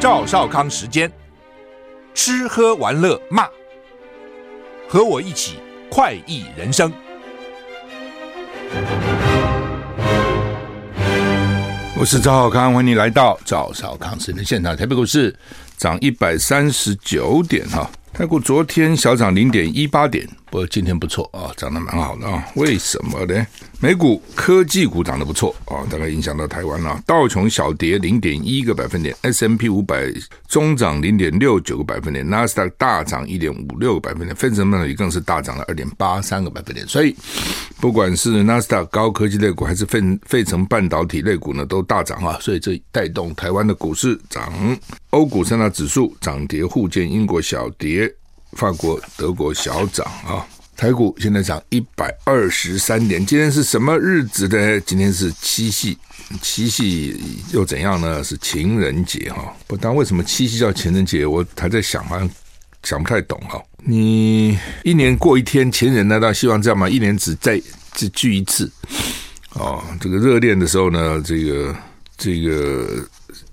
赵少康时间，吃喝玩乐骂，和我一起快意人生。我是赵少康，欢迎你来到赵少康时间现场。台北股市涨一百三十九点哈，台股昨天小涨零点一八点。不今天不错啊，涨得蛮好的啊。为什么呢？美股科技股涨得不错啊，大概影响到台湾了。道琼小跌零点一个百分点，S&P 五百中涨零点六九个百分点，纳斯达克大涨一点五六个百分点，费城半导体更是大涨了二点八三个百分点。所以，不管是纳斯达克高科技类股还是费费城半导体类股呢，都大涨啊。所以这带动台湾的股市涨，欧股三大指数涨跌互见，英国小跌。法国、德国小涨啊，台股现在涨一百二十三点。今天是什么日子呢？今天是七夕，七夕又怎样呢？是情人节哈。不，但为什么七夕叫情人节？我还在想，好像想不太懂哈。你一年过一天，情人难道希望这样吗？一年只再只聚一次哦。这个热恋的时候呢，这个这个。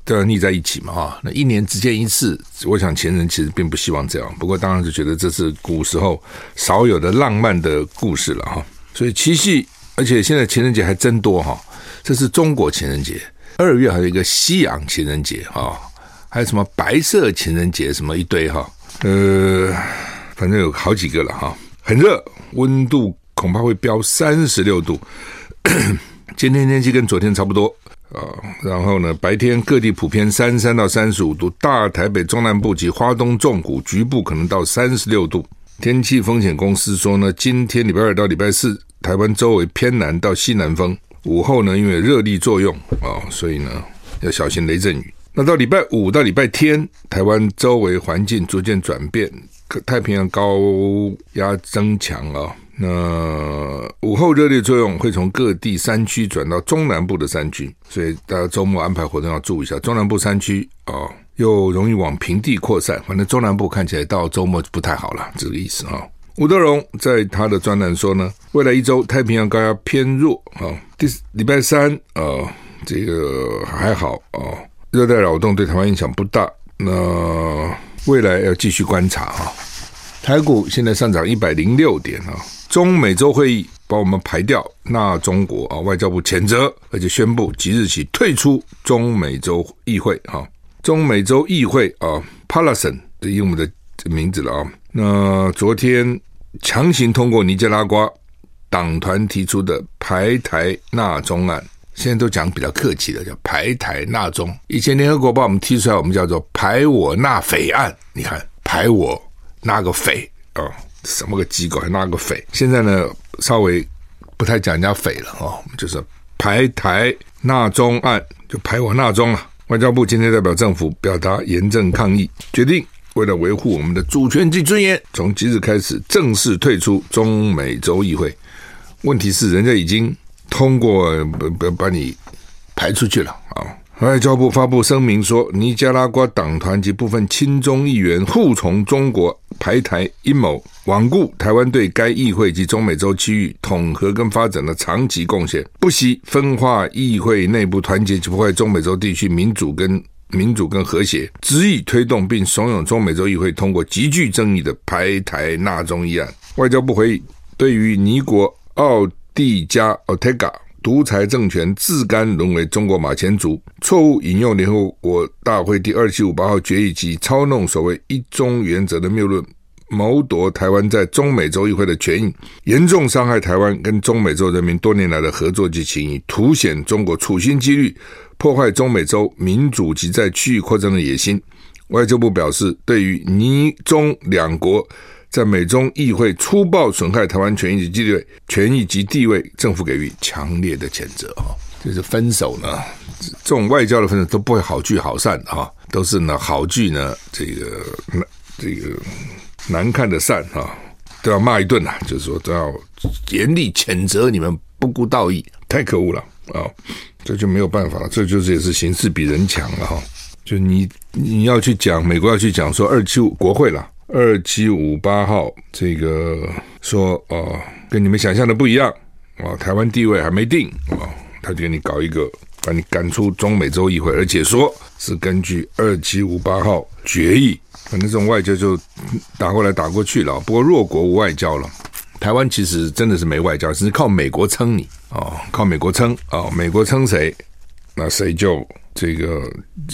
都要腻在一起嘛，哈！那一年只见一次，我想前人其实并不希望这样。不过当然就觉得这是古时候少有的浪漫的故事了，哈。所以七夕，而且现在情人节还真多，哈。这是中国情人节，二月还有一个西洋情人节，哈，还有什么白色情人节，什么一堆，哈。呃，反正有好几个了，哈。很热，温度恐怕会飙三十六度。今天天气跟昨天差不多。啊，然后呢，白天各地普遍三十三到三十五度，大台北中南部及花东纵谷局部可能到三十六度。天气风险公司说呢，今天礼拜二到礼拜四，台湾周围偏南到西南风，午后呢，因为热力作用啊，所以呢要小心雷阵雨。那到礼拜五到礼拜天，台湾周围环境逐渐转变，太平洋高压增强啊。那午后热烈作用会从各地山区转到中南部的山区，所以大家周末安排活动要注意一下。中南部山区、哦，又容易往平地扩散，反正中南部看起来到周末就不太好了，这个意思啊。吴德荣在他的专栏说呢，未来一周太平洋高压偏弱啊，第礼拜三啊、哦，这个还好啊，热带扰动对台湾影响不大。那未来要继续观察啊。台股现在上涨一百零六点啊。中美洲会议把我们排掉，那中国啊，外交部谴责，而且宣布即日起退出中美洲议会啊。中美洲议会啊，PALASN 的英文的名字了啊。那昨天强行通过尼加拉瓜党团提出的排台纳中案，现在都讲比较客气的，叫排台纳中。以前联合国把我们踢出来，我们叫做排我纳匪案。你看，排我纳个匪啊。什么个机构还纳个匪？现在呢，稍微不太讲人家匪了哦，就是排台纳中案，就排我纳中啊。外交部今天代表政府表达严正抗议，决定为了维护我们的主权及尊严，从即日开始正式退出中美洲议会。问题是人家已经通过，把把把你排出去了。外交部发布声明说，尼加拉瓜党团及部分亲中议员护从中国排台阴谋，罔顾台湾对该议会及中美洲区域统合跟发展的长期贡献，不惜分化议会内部团结及破坏中美洲地区民主跟民主跟和谐，执意推动并怂恿中美洲议会通过极具争议的排台纳中议案。外交部回应，对于尼国奥蒂加奥特加。独裁政权自甘沦为中国马前卒，错误引用联合国大会第二七五八号决议及操弄所谓一中原则的谬论，谋夺台湾在中美洲议会的权益，严重伤害台湾跟中美洲人民多年来的合作及情谊，凸显中国处心积虑破坏中美洲民主及在区域扩张的野心。外交部表示，对于尼中两国。在美中议会粗暴损害台湾权益及地位，权益及地位，政府给予强烈的谴责哈。就是分手呢，这种外交的分手都不会好聚好散哈，都是呢好聚呢，这个这个难看的散哈，都要骂一顿呐，就是说都要严厉谴责你们不顾道义，太可恶了啊！这就没有办法了，这就是也是形势比人强了哈。就你你要去讲美国要去讲说二七五国会了。二七五八号，这个说哦、跟你们想象的不一样啊、台湾地位还没定啊、他就给你搞一个把你赶出中美洲议会，而且说是根据二七五八号决议，反正这种外交就打过来打过去了。不过弱国无外交了，台湾其实真的是没外交，只是靠美国撑你哦，靠美国撑哦，美国撑谁，那谁就这个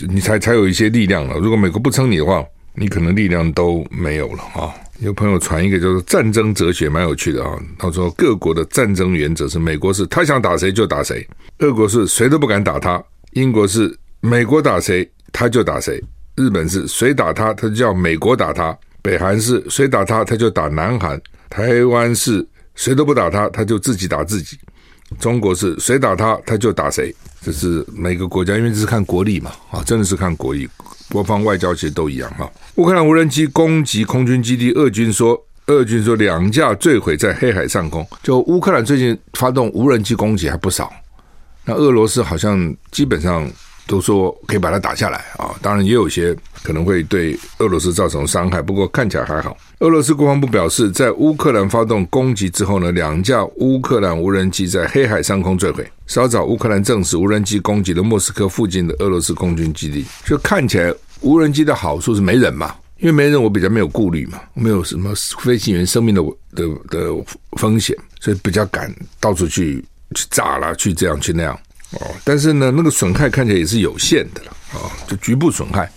你才才有一些力量了。如果美国不撑你的话，你可能力量都没有了啊。有朋友传一个叫做战争哲学，蛮有趣的啊。他说各国的战争原则是：美国是他想打谁就打谁；俄国是谁都不敢打他；英国是美国打谁他就打谁；日本是谁打他他就叫美国打他；北韩是谁打他他就打南韩；台湾是谁都不打他他就自己打自己；中国是谁打他他就打谁。这是每个国家，因为这是看国力嘛啊，真的是看国力。国防外交其实都一样哈。乌克兰无人机攻击空军基地，俄军说，俄军说两架坠毁在黑海上空。就乌克兰最近发动无人机攻击还不少，那俄罗斯好像基本上都说可以把它打下来啊。当然也有些可能会对俄罗斯造成伤害，不过看起来还好。俄罗斯国防部表示，在乌克兰发动攻击之后呢，两架乌克兰无人机在黑海上空坠毁。稍早，乌克兰证实无人机攻击了莫斯科附近的俄罗斯空军基地。就看起来，无人机的好处是没人嘛，因为没人，我比较没有顾虑嘛，没有什么飞行员生命的的的风险，所以比较敢到处去去炸了，去这样去那样哦。但是呢，那个损害看起来也是有限的了哦，就局部损害。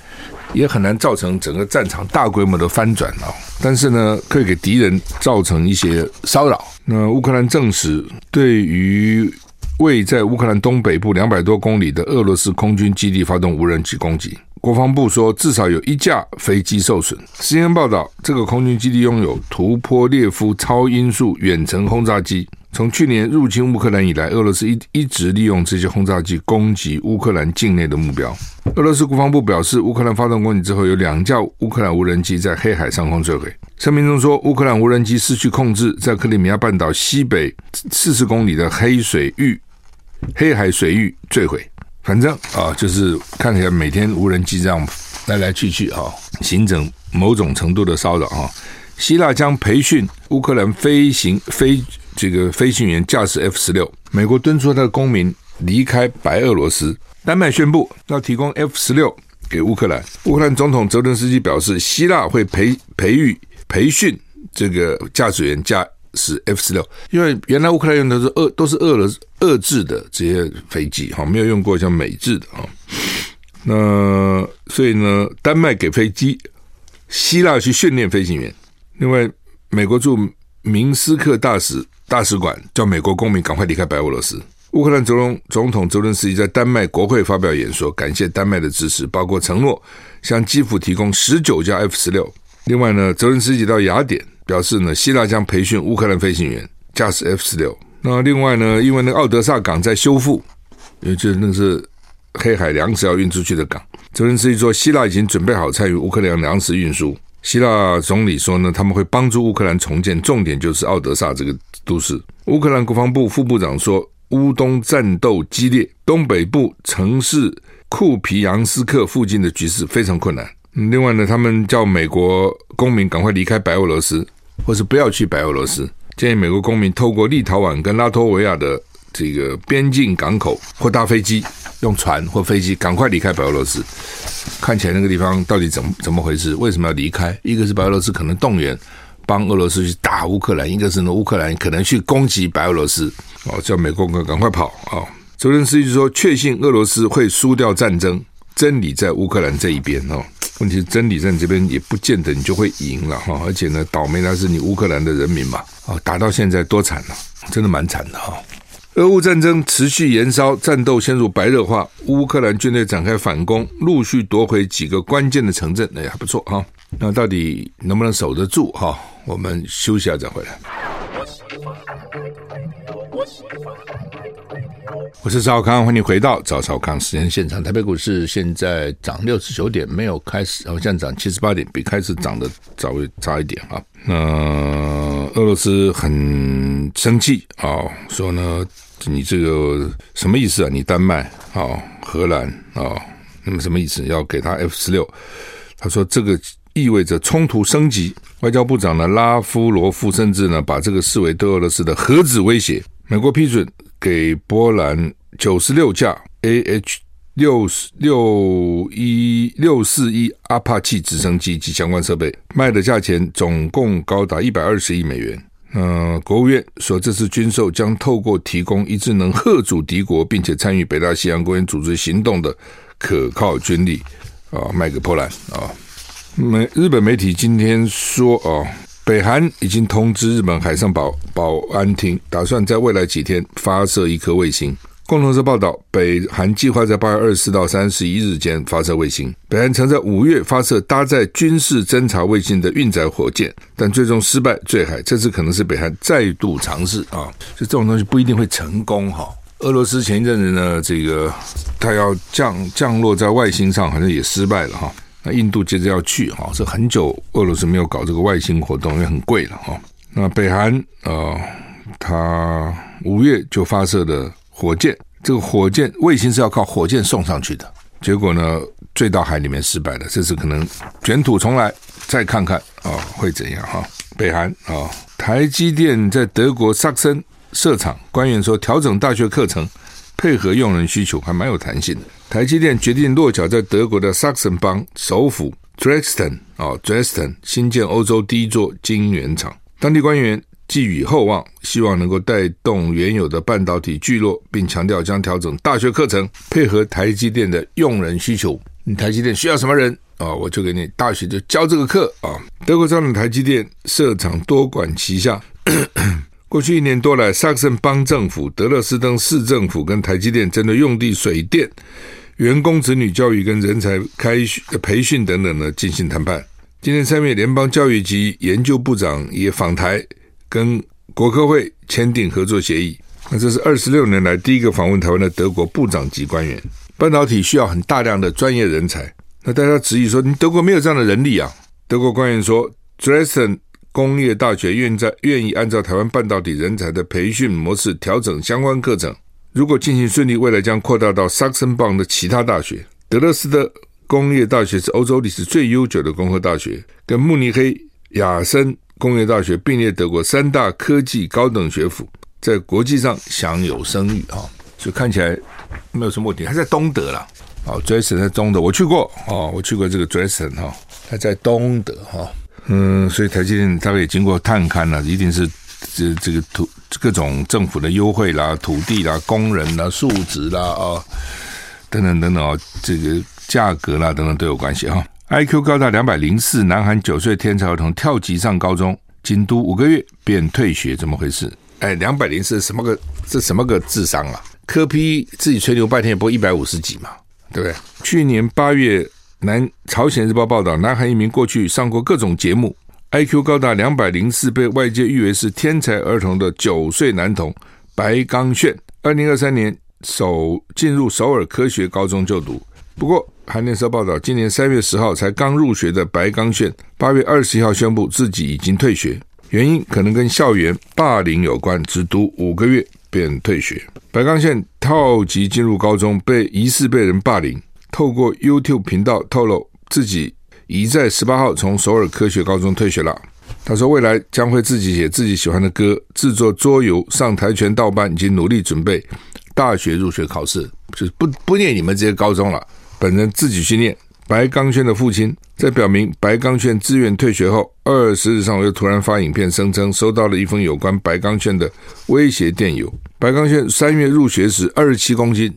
也很难造成整个战场大规模的翻转啊！但是呢，可以给敌人造成一些骚扰。那乌克兰证实，对于位在乌克兰东北部两百多公里的俄罗斯空军基地发动无人机攻击。国防部说，至少有一架飞机受损。CNN 报道，这个空军基地拥有图波列夫超音速远程轰炸机。从去年入侵乌克兰以来，俄罗斯一一直利用这些轰炸机攻击乌克兰境内的目标。俄罗斯国防部表示，乌克兰发动攻击之后，有两架乌克兰无人机在黑海上空坠毁。声明中说，乌克兰无人机失去控制，在克里米亚半岛西北四十公里的黑水域、黑海水域坠毁。反正啊，就是看起来每天无人机这样来来去去啊，形成某种程度的骚扰啊。希腊将培训乌克兰飞行飞这个飞行员驾驶 F 十六。美国敦促他的公民离开白俄罗斯。丹麦宣布要提供 F 十六给乌克兰。乌克兰总统泽伦斯基表示，希腊会培培育培训这个驾驶员驾驶 F 十六，因为原来乌克兰用的是俄都是俄罗斯俄制的这些飞机哈，没有用过像美制的啊。那所以呢，丹麦给飞机，希腊去训练飞行员。另外，美国驻明斯克大使大使馆叫美国公民赶快离开白俄罗斯。乌克兰总总统泽伦斯基在丹麦国会发表演说，感谢丹麦的支持，包括承诺向基辅提供十九架 F 十六。另外呢，泽伦斯基到雅典表示呢，希腊将培训乌克兰飞行员驾驶 F 十六。那另外呢，因为那个奥德萨港在修复，因为就是那是黑海粮食要运出去的港。泽伦斯基说，希腊已经准备好参与乌克兰粮食运输。希腊总理说呢，他们会帮助乌克兰重建，重点就是奥德萨这个都市。乌克兰国防部副部长说，乌东战斗激烈，东北部城市库皮扬斯克附近的局势非常困难。另外呢，他们叫美国公民赶快离开白俄罗斯，或是不要去白俄罗斯，建议美国公民透过立陶宛跟拉脱维亚的这个边境港口或搭飞机。用船或飞机赶快离开白俄罗斯，看起来那个地方到底怎么怎么回事？为什么要离开？一个是白俄罗斯可能动员帮俄罗斯去打乌克兰，一个是呢乌克兰可能去攻击白俄罗斯。哦，叫美国哥赶快跑啊！泽连斯基说，确信俄罗斯会输掉战争，真理在乌克兰这一边哦。问题是真理在你这边也不见得你就会赢了哈，而且呢，倒霉的是你乌克兰的人民嘛。哦，打到现在多惨了，真的蛮惨的哈。俄乌战争持续延烧，战斗陷入白热化。乌克兰军队展开反攻，陆续夺回几个关键的城镇，那也还不错哈。那到底能不能守得住哈？我们休息一下再回来。我是赵少康，欢迎回到赵少康时间现场。台北股市现在涨六十九点，没有开始，好像涨七十八点，比开始涨的稍微差一点啊。那俄罗斯很生气啊，说呢。你这个什么意思啊？你丹麦啊，荷兰啊，那么什么意思？要给他 F 十六？他说这个意味着冲突升级。外交部长呢，拉夫罗夫甚至呢，把这个视为对俄罗斯的核子威胁。美国批准给波兰九十六架 AH 六六一六四一阿帕奇直升机及相关设备，卖的价钱总共高达一百二十亿美元。嗯，国务院说，这次军售将透过提供一支能吓阻敌国，并且参与北大西洋公约组织行动的可靠军力啊，卖给波兰啊。美日本媒体今天说哦，北韩已经通知日本海上保保安厅，打算在未来几天发射一颗卫星。共同社报道，北韩计划在八月二十四到三十一日间发射卫星。北韩曾在五月发射搭载军事侦察卫星的运载火箭，但最终失败坠海。这次可能是北韩再度尝试啊，就这种东西不一定会成功哈。俄罗斯前一阵子呢，这个他要降降落在外星上，好像也失败了哈。那印度接着要去哈，这很久俄罗斯没有搞这个外星活动，因为很贵了哈。那北韩啊，他五月就发射的。火箭，这个火箭卫星是要靠火箭送上去的，结果呢，坠到海里面失败了。这次可能卷土重来，再看看啊、会怎样哈？北韩啊、台积电在德国萨森设厂，官员说调整大学课程，配合用人需求，还蛮有弹性的。台积电决定落脚在德国的萨克森邦首府 Dresden 啊，Dresden 新建欧洲第一座晶圆厂，当地官员。寄予厚望，希望能够带动原有的半导体聚落，并强调将调整大学课程，配合台积电的用人需求。你台积电需要什么人啊？我就给你大学就教这个课啊。德国招揽台积电设厂多管齐下。过去一年多来，萨克森邦政府、德勒斯登市政府跟台积电针对用地、水电、员工子女教育跟人才开培训等等呢进行谈判。今年三月，联邦教育及研究部长也访台。跟国科会签订合作协议，那这是二十六年来第一个访问台湾的德国部长级官员。半导体需要很大量的专业人才，那大家质疑说，你德国没有这样的人力啊？德国官员说，Dresden 工业大学愿在愿意按照台湾半导体人才的培训模式调整相关课程，如果进行顺利，未来将扩大到萨克森邦的其他大学。德勒斯的工业大学是欧洲历史最悠久的工科大学，跟慕尼黑亚森。工业大学并列德国三大科技高等学府，在国际上享有声誉啊，所以看起来没有什么问题。还在东德啦，哦，Dresden 在东德，我去过哦，我去过这个 Dresden 哈，还在东德哈，嗯，所以台积电大概也经过探勘了，一定是这这个土各种政府的优惠啦、土地啦、工人啦、素质啦啊等等等等啊，这个价格啦等等都有关系哈。IQ 高达两百零四，南韩九岁天才儿童跳级上高中，仅读五个月便退学，怎么回事？哎，两百零四什么个？这什么个智商啊？科批自己吹牛半天也不过一百五十几嘛，对不对？去年八月，南朝鲜日报报道，南韩一名过去上过各种节目，IQ 高达两百零四，被外界誉为是天才儿童的九岁男童白刚炫，二零二三年首进入首尔科学高中就读，不过。韩联社报道，今年三月十号才刚入学的白刚炫，八月二十一号宣布自己已经退学，原因可能跟校园霸凌有关，只读五个月便退学。白刚炫套级进入高中，被疑似被人霸凌，透过 YouTube 频道透露自己已在十八号从首尔科学高中退学了。他说，未来将会自己写自己喜欢的歌，制作桌游，上跆拳道班，以及努力准备大学入学考试，就是不不念你们这些高中了。本人自己去念。白刚炫的父亲在表明白刚炫自愿退学后，二十日上午又突然发影片，声称收到了一封有关白刚炫的威胁电邮。白刚炫三月入学时二十七公斤，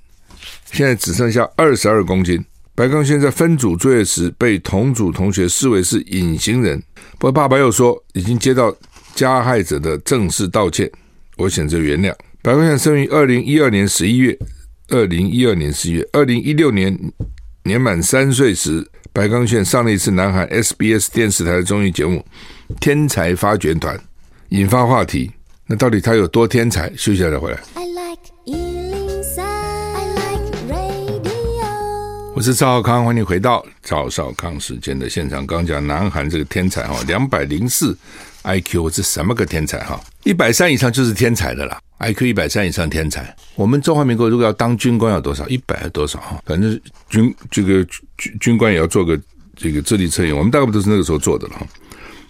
现在只剩下二十二公斤。白刚炫在分组作业时被同组同学视为是隐形人，不过爸爸又说已经接到加害者的正式道歉，我选择原谅。白刚炫生于二零一二年十一月。二零一二年十月，二零一六年年满三岁时，白刚炫上了一次南韩 SBS 电视台的综艺节目《天才发掘团》，引发话题。那到底他有多天才？休息下再回来。I like 103, I like radio。我是赵少康，欢迎回到赵少康时间的现场。刚讲南韩这个天才哈，两百零四 IQ 这什么个天才哈？一百三以上就是天才的啦。I Q 一百三以上天才，我们中华民国如果要当军官要多少？一百多少哈？反正军这个军军官也要做个这个智力测验，我们大概都是那个时候做的了哈。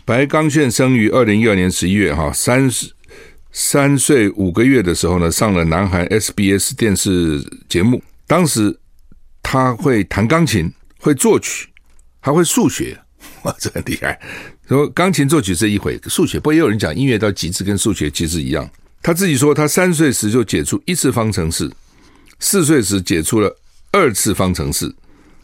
白刚炫生于二零一二年十一月哈，三十三岁五个月的时候呢，上了南韩 SBS 电视节目《当时他会弹钢琴，会作曲，还会数学，哇，这很厉害。说钢琴作曲是一回，数学不过也有人讲音乐到极致跟数学其实一样。他自己说，他三岁时就解出一次方程式，四岁时解出了二次方程式，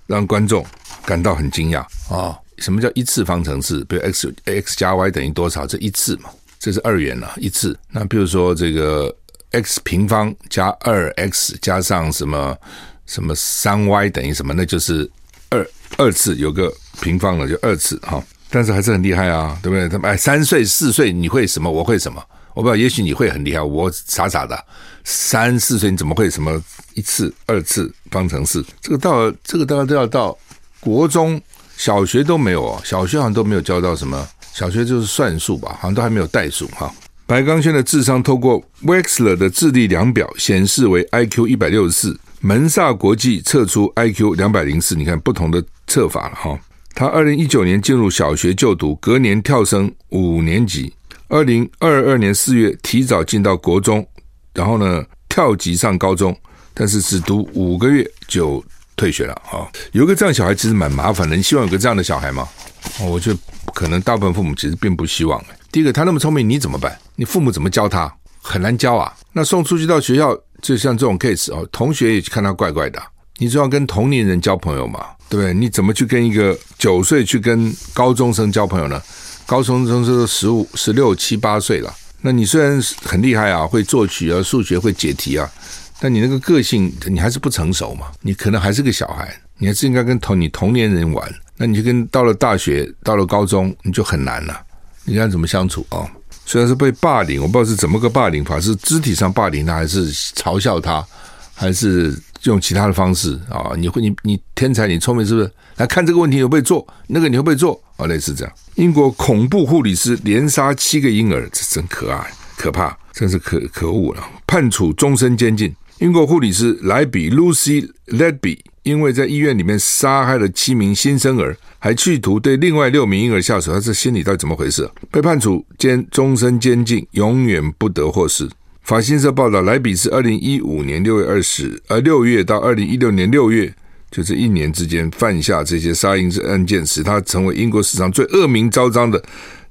让观众感到很惊讶啊。哦什么叫一次方程式？比如 x x 加 y 等于多少？这一次嘛，这是二元了，一次。那比如说这个 x 平方加二 x 加上什么什么三 y 等于什么？那就是二二次，有个平方了就二次哈。但是还是很厉害啊，对不对？他们哎，三岁四岁你会什么？我会什么？我不知道，也许你会很厉害，我傻傻的。三四岁你怎么会什么一次、二次方程式？这个到这个大概都要到国中。小学都没有哦，小学好像都没有教到什么，小学就是算术吧，好像都还没有代数哈。白刚轩的智商透过 Wechsler 的智力量表显示为 IQ 一百六十四，门萨国际测出 IQ 两百零四，你看不同的测法了哈。他二零一九年进入小学就读，隔年跳升五年级，二零二二年四月提早进到国中，然后呢跳级上高中，但是只读五个月就。退学了啊！有个这样小孩其实蛮麻烦的。你希望有个这样的小孩吗？哦，我觉得可能大部分父母其实并不希望。第一个，他那么聪明，你怎么办？你父母怎么教他？很难教啊。那送出去到学校，就像这种 case 哦，同学也看他怪怪的。你就要跟同龄人交朋友嘛，对不对？你怎么去跟一个九岁去跟高中生交朋友呢？高中生都十五、十六、七八岁了。那你虽然很厉害啊，会作曲啊，数学会解题啊。但你那个个性，你还是不成熟嘛？你可能还是个小孩，你还是应该跟同你同年人玩。那你就跟到了大学，到了高中，你就很难了。你看怎么相处啊、虽然是被霸凌，我不知道是怎么个霸凌法，是肢体上霸凌他，还是嘲笑他，还是用其他的方式啊、你会，你你天才，你聪明，是不是？来看这个问题，你会不会做？那个你会不会做？啊、类似这样。英国恐怖护理师连杀七个婴儿，这真可爱，可怕，真是可可恶了，判处终身监禁。英国护理师莱比 Lucy Letby 因为在医院里面杀害了七名新生儿，还企图对另外六名婴儿下手，他这心里到底怎么回事？被判处监终身监禁，永远不得获释。法新社报道，莱比是二零一五年六月二十，呃六月到二零一六年六月，就这一年之间犯下这些杀婴之案件，使他成为英国史上最恶名昭彰的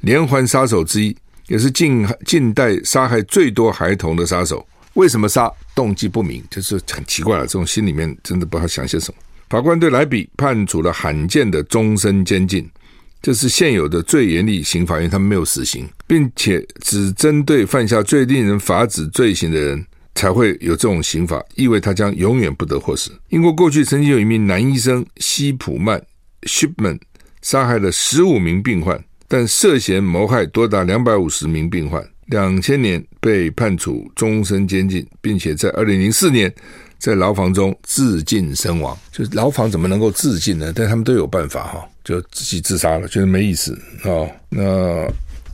连环杀手之一，也是近近代杀害最多孩童的杀手。为什么杀？动机不明，就是很奇怪了。这种心里面真的不知道想些什么。法官对莱比判处了罕见的终身监禁，这是现有的最严厉刑法，因为他们没有死刑，并且只针对犯下最令人发指罪行的人才会有这种刑法，意味他将永远不得获释。英国过去曾经有一名男医生西普曼 （Shipman） 杀害了十五名病患，但涉嫌谋害多达两百五十名病患。两千年被判处终身监禁，并且在二零零四年在牢房中自尽身亡。就是牢房怎么能够自尽呢？但他们都有办法哈，就自己自杀了，觉得没意思哦。那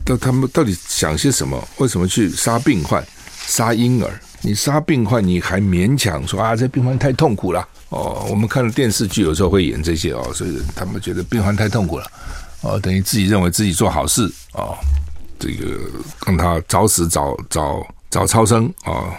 那他们到底想些什么？为什么去杀病患、杀婴儿？你杀病患，你还勉强说啊，这病患太痛苦了哦。我们看了电视剧，有时候会演这些哦，所以他们觉得病患太痛苦了哦，等于自己认为自己做好事哦。这个让他早死早早早超生啊，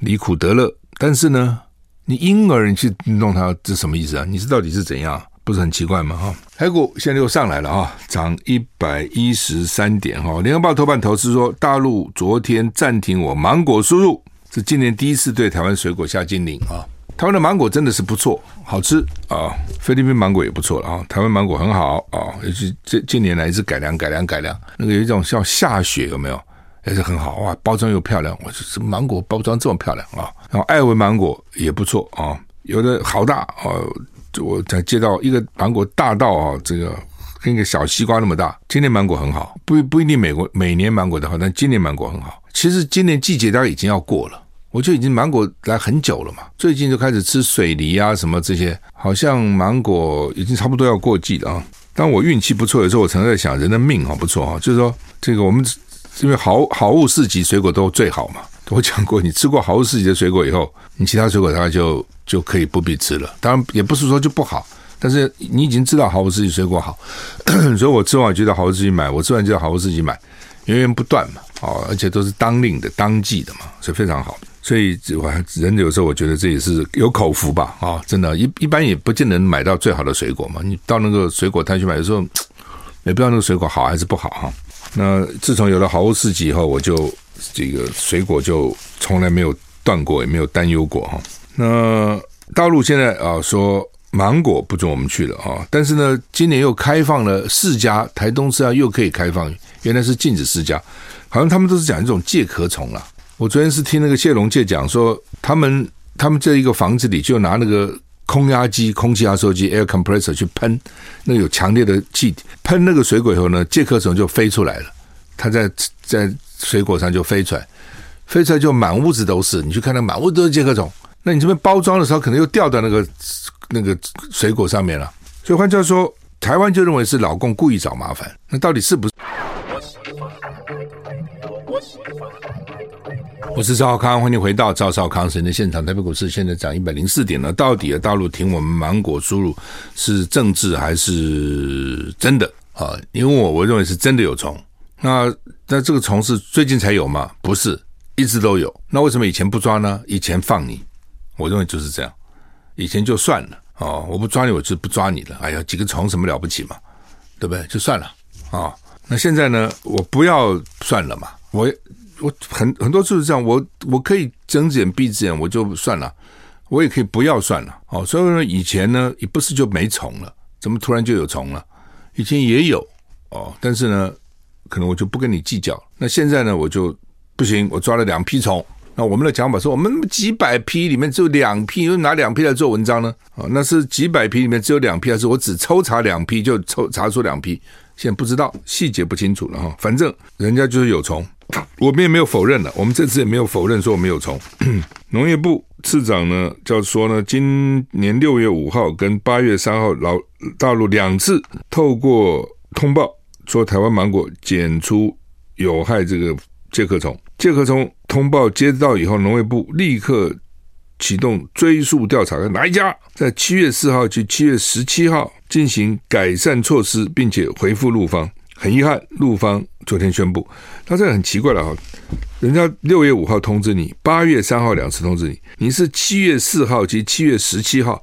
离苦得乐。但是呢，你婴儿你去弄他，这什么意思啊？你是到底是怎样？不是很奇怪吗？哈，台股现在又上来了哈，涨一百一十三点哈。联合报头版头是说，大陆昨天暂停我芒果输入，是今年第一次对台湾水果下禁令啊。台湾的芒果真的是不错，好吃啊！菲律宾芒果也不错了啊！台湾芒果很好啊，尤其这近年来一直改良、改良、改良。那个有一种叫下雪，有没有？也是很好哇，包装又漂亮。我说这芒果包装这么漂亮啊！然后爱文芒果也不错啊，有的好大啊！我才接到一个芒果大到啊，这个跟一个小西瓜那么大。今年芒果很好，不不一定美国每年芒果的好，但今年芒果很好。其实今年季节大概已经要过了。我就已经芒果来很久了嘛，最近就开始吃水梨啊什么这些，好像芒果已经差不多要过季了啊。当我运气不错，有时候我常在想，人的命哈不错啊，就是说这个我们因为好好物市集水果都最好嘛。我讲过，你吃过好物市集的水果以后，你其他水果大概就就可以不必吃了。当然也不是说就不好，但是你已经知道好物市集水果好，所以我吃完就到好物市集买，我吃完就到好物市集买，源源不断嘛，哦，而且都是当令的、当季的嘛，所以非常好。所以我还人有时候我觉得这也是有口福吧，啊，真的，一一般也不见得能买到最好的水果嘛。你到那个水果摊去买的时候，也不知道那个水果好还是不好哈。那自从有了好物市集以后，我就这个水果就从来没有断过，也没有担忧过哈。那大陆现在啊说芒果不准我们去了啊，但是呢，今年又开放了四家，台东释迦又可以开放，原来是禁止四家，好像他们都是讲一种介壳虫了。我昨天是听那个谢龙介讲说，他们他们这一个房子里就拿那个空压机、空气压缩机 （air compressor） 去喷，那有强烈的气体，喷那个水果以后呢，介壳虫就飞出来了。它在在水果上就飞出来，飞出来就满屋子都是。你去看那满屋子都是介壳虫，那你这边包装的时候可能又掉到那个那个水果上面了。所以换句话说，台湾就认为是老共故意找麻烦。那到底是不是？我喜欢我是赵少康，欢迎回到赵少康神的现场。台北股市现在涨一百零四点了。到底啊，大陆停我们芒果输入是政治还是真的啊？因为我我认为是真的有虫。那那这个虫是最近才有吗？不是，一直都有。那为什么以前不抓呢？以前放你，我认为就是这样。以前就算了哦，我不抓你，我就不抓你了。哎呀，几个虫什么了不起嘛？对不对？就算了啊、那现在呢？我不要算了嘛。我。我很很多次是这样，我我可以睁只眼闭只眼，我就算了，我也可以不要算了。哦，所以说以前呢，也不是就没虫了，怎么突然就有虫了？以前也有哦，但是呢，可能我就不跟你计较。那现在呢，我就不行，我抓了两批虫。那我们的讲法说，我们几百批里面只有两批，又拿两批来做文章呢？啊，那是几百批里面只有两批，还是我只抽查两批就抽查出两批？现在不知道细节不清楚了哈。反正人家就是有虫。我们也没有否认了，我们这次也没有否认说我们有虫。农业部次长呢，叫说呢，今年六月五号跟八月三号，老大陆两次透过通报说台湾芒果检出有害这个介壳虫。介壳虫通报接到以后，农业部立刻启动追溯调查，哪一家在七月四号及七月十七号进行改善措施，并且回复陆方。很遗憾，陆方昨天宣布，那这个很奇怪了哈，人家六月五号通知你，八月三号两次通知你，你是七月四号及七月十七号，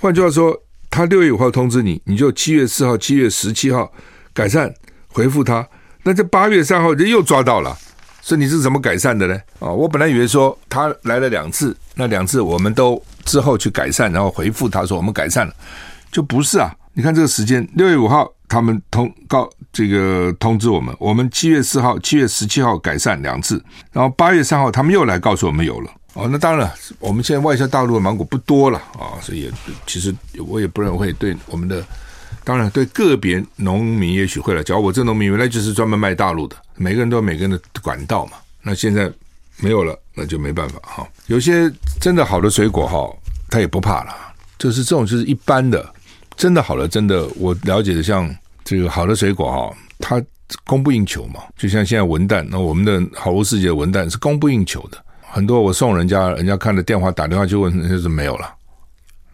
换句话说，他六月五号通知你，你就七月四号、七月十七号改善回复他，那这八月三号人又抓到了，所以你是怎么改善的呢？啊，我本来以为说他来了两次，那两次我们都之后去改善，然后回复他说我们改善了，就不是啊，你看这个时间，六月五号。他们通告这个通知我们，我们七月四号、七月十七号改善两次，然后八月三号他们又来告诉我们有了哦。那当然了，我们现在外销大陆的芒果不多了啊，所以也其实我也不认为对我们的，当然对个别农民也许会了。假如我这农民原来就是专门卖大陆的，每个人都有每个人的管道嘛。那现在没有了，那就没办法哈。有些真的好的水果哈，他也不怕了，就是这种就是一般的。真的好了，真的我了解的，像这个好的水果哈，它供不应求嘛。就像现在文旦，那我们的好物世界的文旦是供不应求的，很多我送人家，人家看了电话打电话就问，就是没有了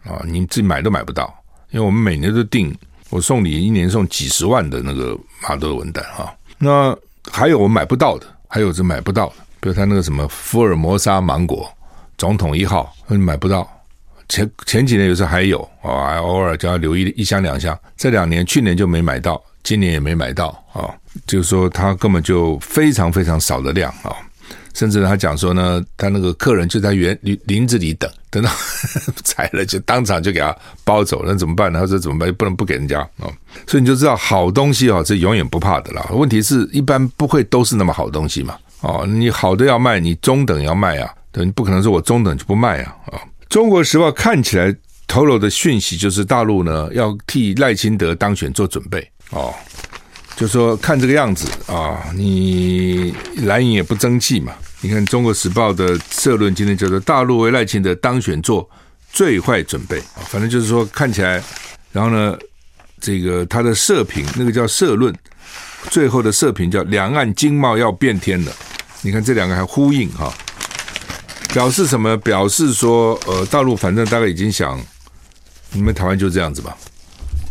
啊，你自己买都买不到，因为我们每年都订，我送礼一年送几十万的那个马德文旦哈。那还有我买不到的，还有是买不到的，比如他那个什么福尔摩沙芒果总统一号，你买不到。前前几年有时候还有啊，还偶尔就要留一一箱两箱。这两年去年就没买到，今年也没买到啊。就是说他根本就非常非常少的量啊，甚至他讲说呢，他那个客人就在园林林子里等，等到 采了就当场就给他包走，那怎么办呢？他说怎么办？不能不给人家啊。所以你就知道好东西啊，这永远不怕的啦。问题是一般不会都是那么好东西嘛。哦，你好的要卖，你中等要卖啊，对，你不可能说我中等就不卖啊啊。中国时报看起来透露的讯息就是大陆呢要替赖清德当选做准备哦，就说看这个样子啊，你蓝营也不争气嘛。你看中国时报的社论今天叫做“大陆为赖清德当选做最坏准备”，反正就是说看起来，然后呢，这个他的社评那个叫社论，最后的社评叫“两岸经贸要变天了”。你看这两个还呼应哈。表示什么？表示说，呃，大陆反正大概已经想，你们台湾就这样子吧，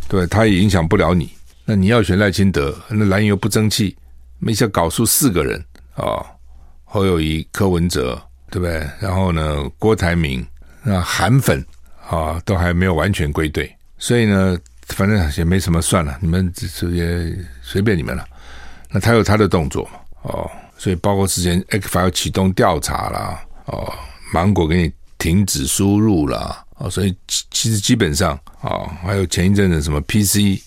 对，他也影响不了你。那你要选赖清德，那蓝营又不争气，没想搞出四个人啊，侯友谊、柯文哲对不对？然后呢，郭台铭那韩粉啊，都还没有完全归队，所以呢，反正也没什么算了，你们直接随便你们了。那他有他的动作嘛？哦，所以包括之前 X File 要启动调查啦，哦，芒果给你停止输入啦，哦，所以其实基本上啊、哦，还有前一阵子什么 PC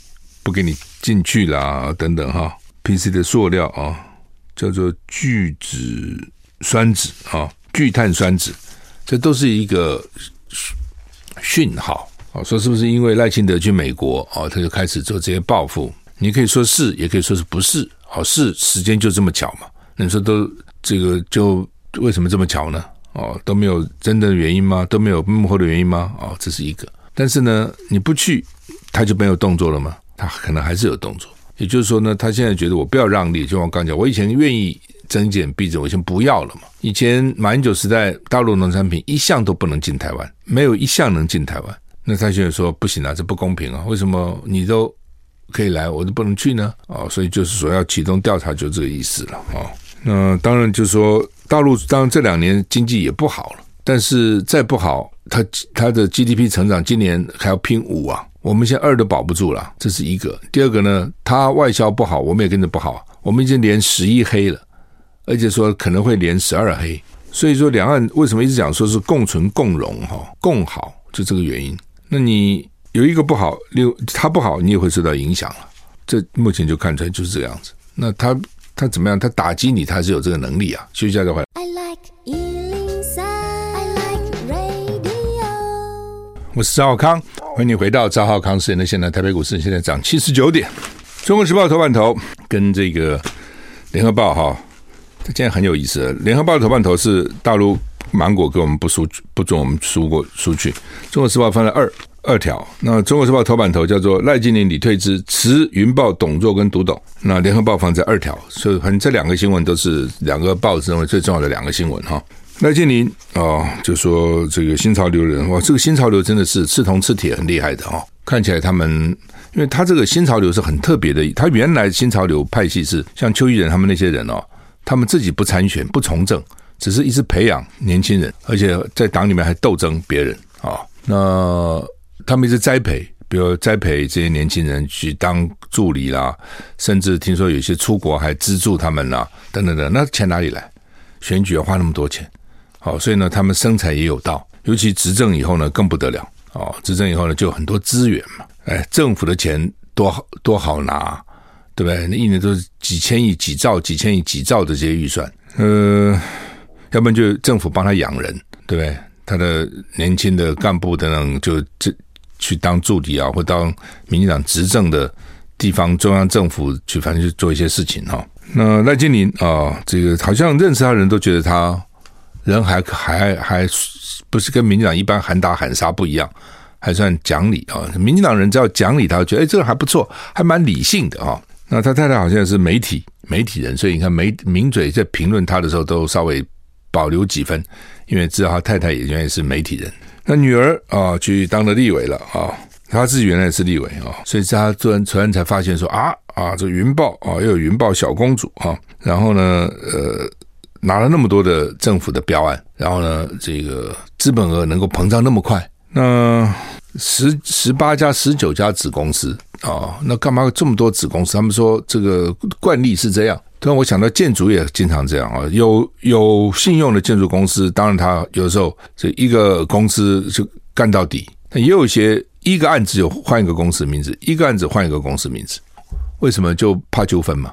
不给你进去啦，等等哈、，PC 的塑料啊、哦，叫做聚酯酸酯啊、哦，聚碳酸酯，这都是一个讯号啊、哦，说是不是因为赖清德去美国哦，他就开始做这些报复？你可以说是，也可以说是不是。好，是时间就这么巧嘛？你说都这个就为什么这么巧呢？哦，都没有真的原因吗？都没有幕后的原因吗？哦，这是一个。但是呢，你不去，他就没有动作了吗？他可能还是有动作。也就是说呢，他现在觉得我不要让利，就像我刚讲，我以前愿意增减币值，我先不要了嘛。以前马英九时代，大陆农产品一项都不能进台湾，没有一项能进台湾。那他现在说不行啊，这不公平啊！为什么你都？可以来，我就不能去呢？哦，所以就是说要启动调查，就这个意思了啊。那当然就是说，大陆当然这两年经济也不好了，但是再不好，它它的 GDP 成长今年还要拼五啊，我们现在二都保不住了，这是一个。第二个呢，它外销不好，我们也跟着不好，我们已经连十一黑了，而且说可能会连十二黑。所以说，两岸为什么一直讲说是共存共荣哈，共好，就这个原因。那你。有一个不好，六他不好，你也会受到影响了。这目前就看出来就是这个样子。那他他怎么样？他打击你，他是有这个能力啊。休息一下再回来。I like 103, I like radio。我是赵浩康，欢迎你回到赵浩康时间的现在台北股市现在涨七十九点。中国时报头版头跟这个联合报哈，这今天很有意思。联合报的头版头是大陆芒果给我们不输不准我们输过出去，中国时报翻了二。二条，那中国时报头版头叫做赖清德李退之辞云豹董座跟独董，那联合报放在二条，所以反正这两个新闻都是两个报纸认为最重要的两个新闻哈。赖清德啊，就说这个新潮流人哇，这个新潮流真的是刺铜刺铁很厉害的哦。看起来他们，因为他这个新潮流是很特别的，他原来新潮流派系是像邱毅仁他们那些人哦，他们自己不参选不从政，只是一直培养年轻人，而且在党里面还斗争别人啊，那。他们一直栽培，比如栽培这些年轻人去当助理啦，甚至听说有些出国还资助他们啦，等等等。那钱哪里来？选举要花那么多钱，好，所以呢，他们生财也有道。尤其执政以后呢，更不得了哦。执政以后呢，就很多资源嘛。哎，政府的钱多好多好拿，对不对？那一年都是几千亿、几兆、几千亿、几兆的这些预算。呃，要不然就政府帮他养人，对不对？他的年轻的干部等等，就这。去当助理啊，或当民进党执政的地方中央政府去，反正去做一些事情哈。那赖清德啊，这个好像认识他的人都觉得他人还还还不是跟民进党一般喊打喊杀不一样，还算讲理啊。民进党人只要讲理，他觉得哎，这个还不错，还蛮理性的啊。那他太太好像是媒体媒体人，所以你看媒名嘴在评论他的时候都稍微保留几分，因为知道他太太也原来是媒体人。他女儿啊，去当了立委了啊，他自己原来也是立委啊，所以他突然突然才发现说啊啊，这云豹啊，又有云豹小公主啊，然后呢，呃，拿了那么多的政府的标案，然后呢，这个资本额能够膨胀那么快，那十十八家、十九家子公司啊，那干嘛这么多子公司？他们说这个惯例是这样。突然我想到建筑也经常这样啊，有有信用的建筑公司，当然他有时候这一个公司就干到底，但也有一些一个案子就换一个公司名字，一个案子换一个公司名字，为什么就怕纠纷嘛？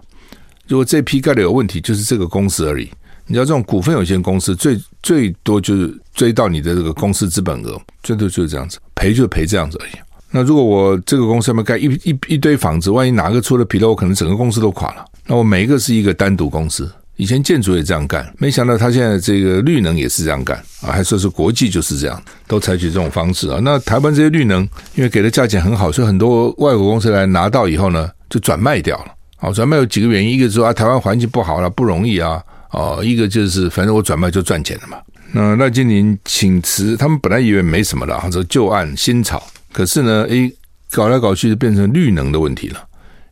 如果这批盖的有问题，就是这个公司而已。你知道这种股份有限公司最最多就是追到你的这个公司资本额，最多就是这样子，赔就赔这样子而已。那如果我这个公司上面盖一一一堆房子，万一哪个出了纰漏，可能整个公司都垮了。那我每一个是一个单独公司，以前建筑也这样干，没想到他现在这个绿能也是这样干啊，还说是国际就是这样，都采取这种方式啊。那台湾这些绿能，因为给的价钱很好，所以很多外国公司来拿到以后呢，就转卖掉了。好，转卖有几个原因，一个说啊，台湾环境不好了，不容易啊，哦，一个就是反正我转卖就赚钱了嘛。那赖清德请辞，他们本来以为没什么了，这旧案新炒，可是呢，诶，搞来搞去就变成绿能的问题了。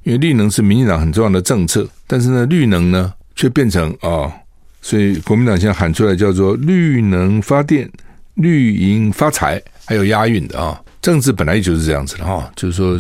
因为绿能是民进党很重要的政策，但是呢，绿能呢却变成啊、所以国民党现在喊出来叫做“绿能发电，绿营发财”，还有押韵的啊。政治本来就是这样子的哈，就是说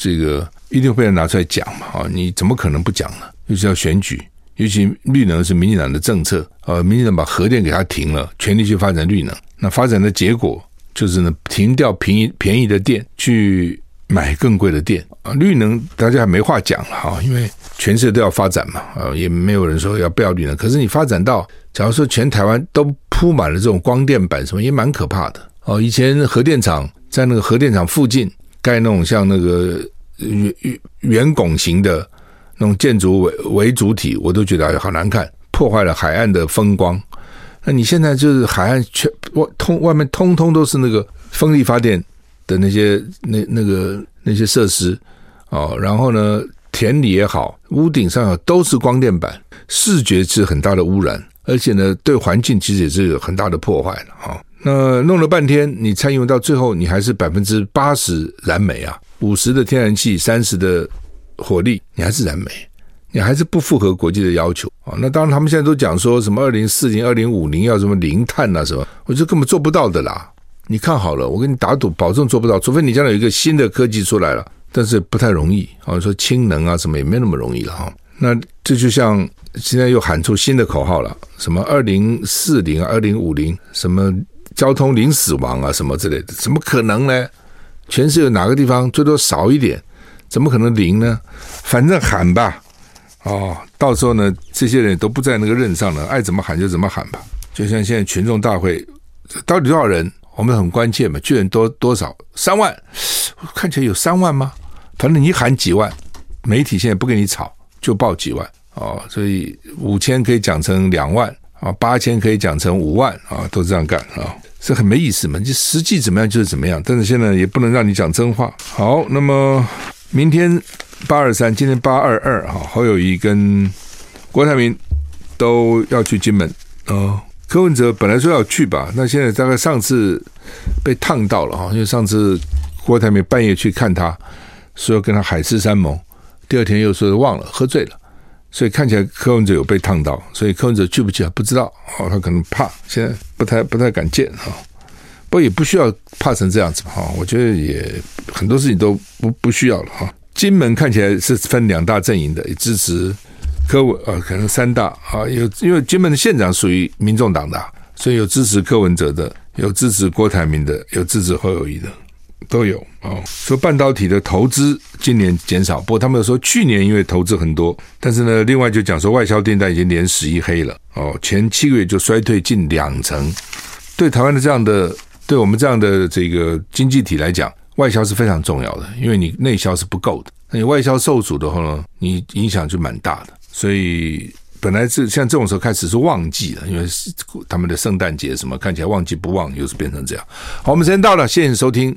这个一定会被人拿出来讲嘛啊，你怎么可能不讲呢？尤其要选举，尤其绿能是民进党的政策啊，民进党把核电给它停了，全力去发展绿能，那发展的结果就是呢，停掉便宜便宜的电，去买更贵的电啊。绿能大家还没话讲了哈，因为全世界都要发展嘛啊，也没有人说要不要绿能。可是你发展到，假如说全台湾都铺满了这种光电板什么，也蛮可怕的哦。以前核电厂。在那个核电厂附近盖那种像那个圆圆圆拱形的那种建筑为为主体，我都觉得好难看，破坏了海岸的风光。那你现在就是海岸全外通外面通通都是那个风力发电的那些那那个那些设施哦，然后呢田里也好，屋顶上都是光电板，视觉是很大的污染，而且呢对环境其实也是有很大的破坏的啊。那弄了半天，你参与到最后，你还是百分之八十燃煤啊，五十的天然气，三十的火力，你还是燃煤，你还是不符合国际的要求啊。那当然，他们现在都讲说什么二零四零、二零五零要什么零碳啊什么，我觉得根本做不到的啦。你看好了，我跟你打赌，保证做不到，除非你将来有一个新的科技出来了，但是不太容易啊。说氢能啊什么也没那么容易了哈。那这就像现在又喊出新的口号了，什么二零四零、二零五零什么。交通零死亡啊，什么之类的，怎么可能呢？全世界哪个地方最多少一点？怎么可能零呢？反正喊吧，哦，到时候呢，这些人都不在那个任上了，爱怎么喊就怎么喊吧。就像现在群众大会，到底多少人？我们很关切嘛，巨人多多少？三万？看起来有三万吗？反正你喊几万，媒体现在不跟你吵，就报几万哦。所以五千可以讲成两万。啊，八千可以讲成五万啊，都这样干啊，这很没意思嘛。就实际怎么样就是怎么样，但是现在也不能让你讲真话。好，那么明天八二三，今天八二二哈，侯友谊跟郭台铭都要去金门啊。柯文哲本来说要去吧，那现在大概上次被烫到了哈，因为上次郭台铭半夜去看他，说要跟他海誓山盟，第二天又说忘了，喝醉了。所以看起来柯文哲有被烫到，所以柯文哲去不去还不知道哦，他可能怕，现在不太不太敢见哈。不过也不需要怕成这样子哈，我觉得也很多事情都不不需要了哈。金门看起来是分两大阵营的，也支持柯文啊，可能三大啊，有因为金门的县长属于民众党的，所以有支持柯文哲的，有支持郭台铭的，有支持侯友谊的。都有哦，说半导体的投资今年减少，不过他们说去年因为投资很多，但是呢，另外就讲说外销订单已经连十一黑了哦，前七个月就衰退近两成。对台湾的这样的，对我们这样的这个经济体来讲，外销是非常重要的，因为你内销是不够的，那你外销受阻的话呢，你影响就蛮大的。所以本来是像这种时候开始是旺季了，因为他们的圣诞节什么看起来旺季不旺，又是变成这样。好，我们时间到了，谢谢收听。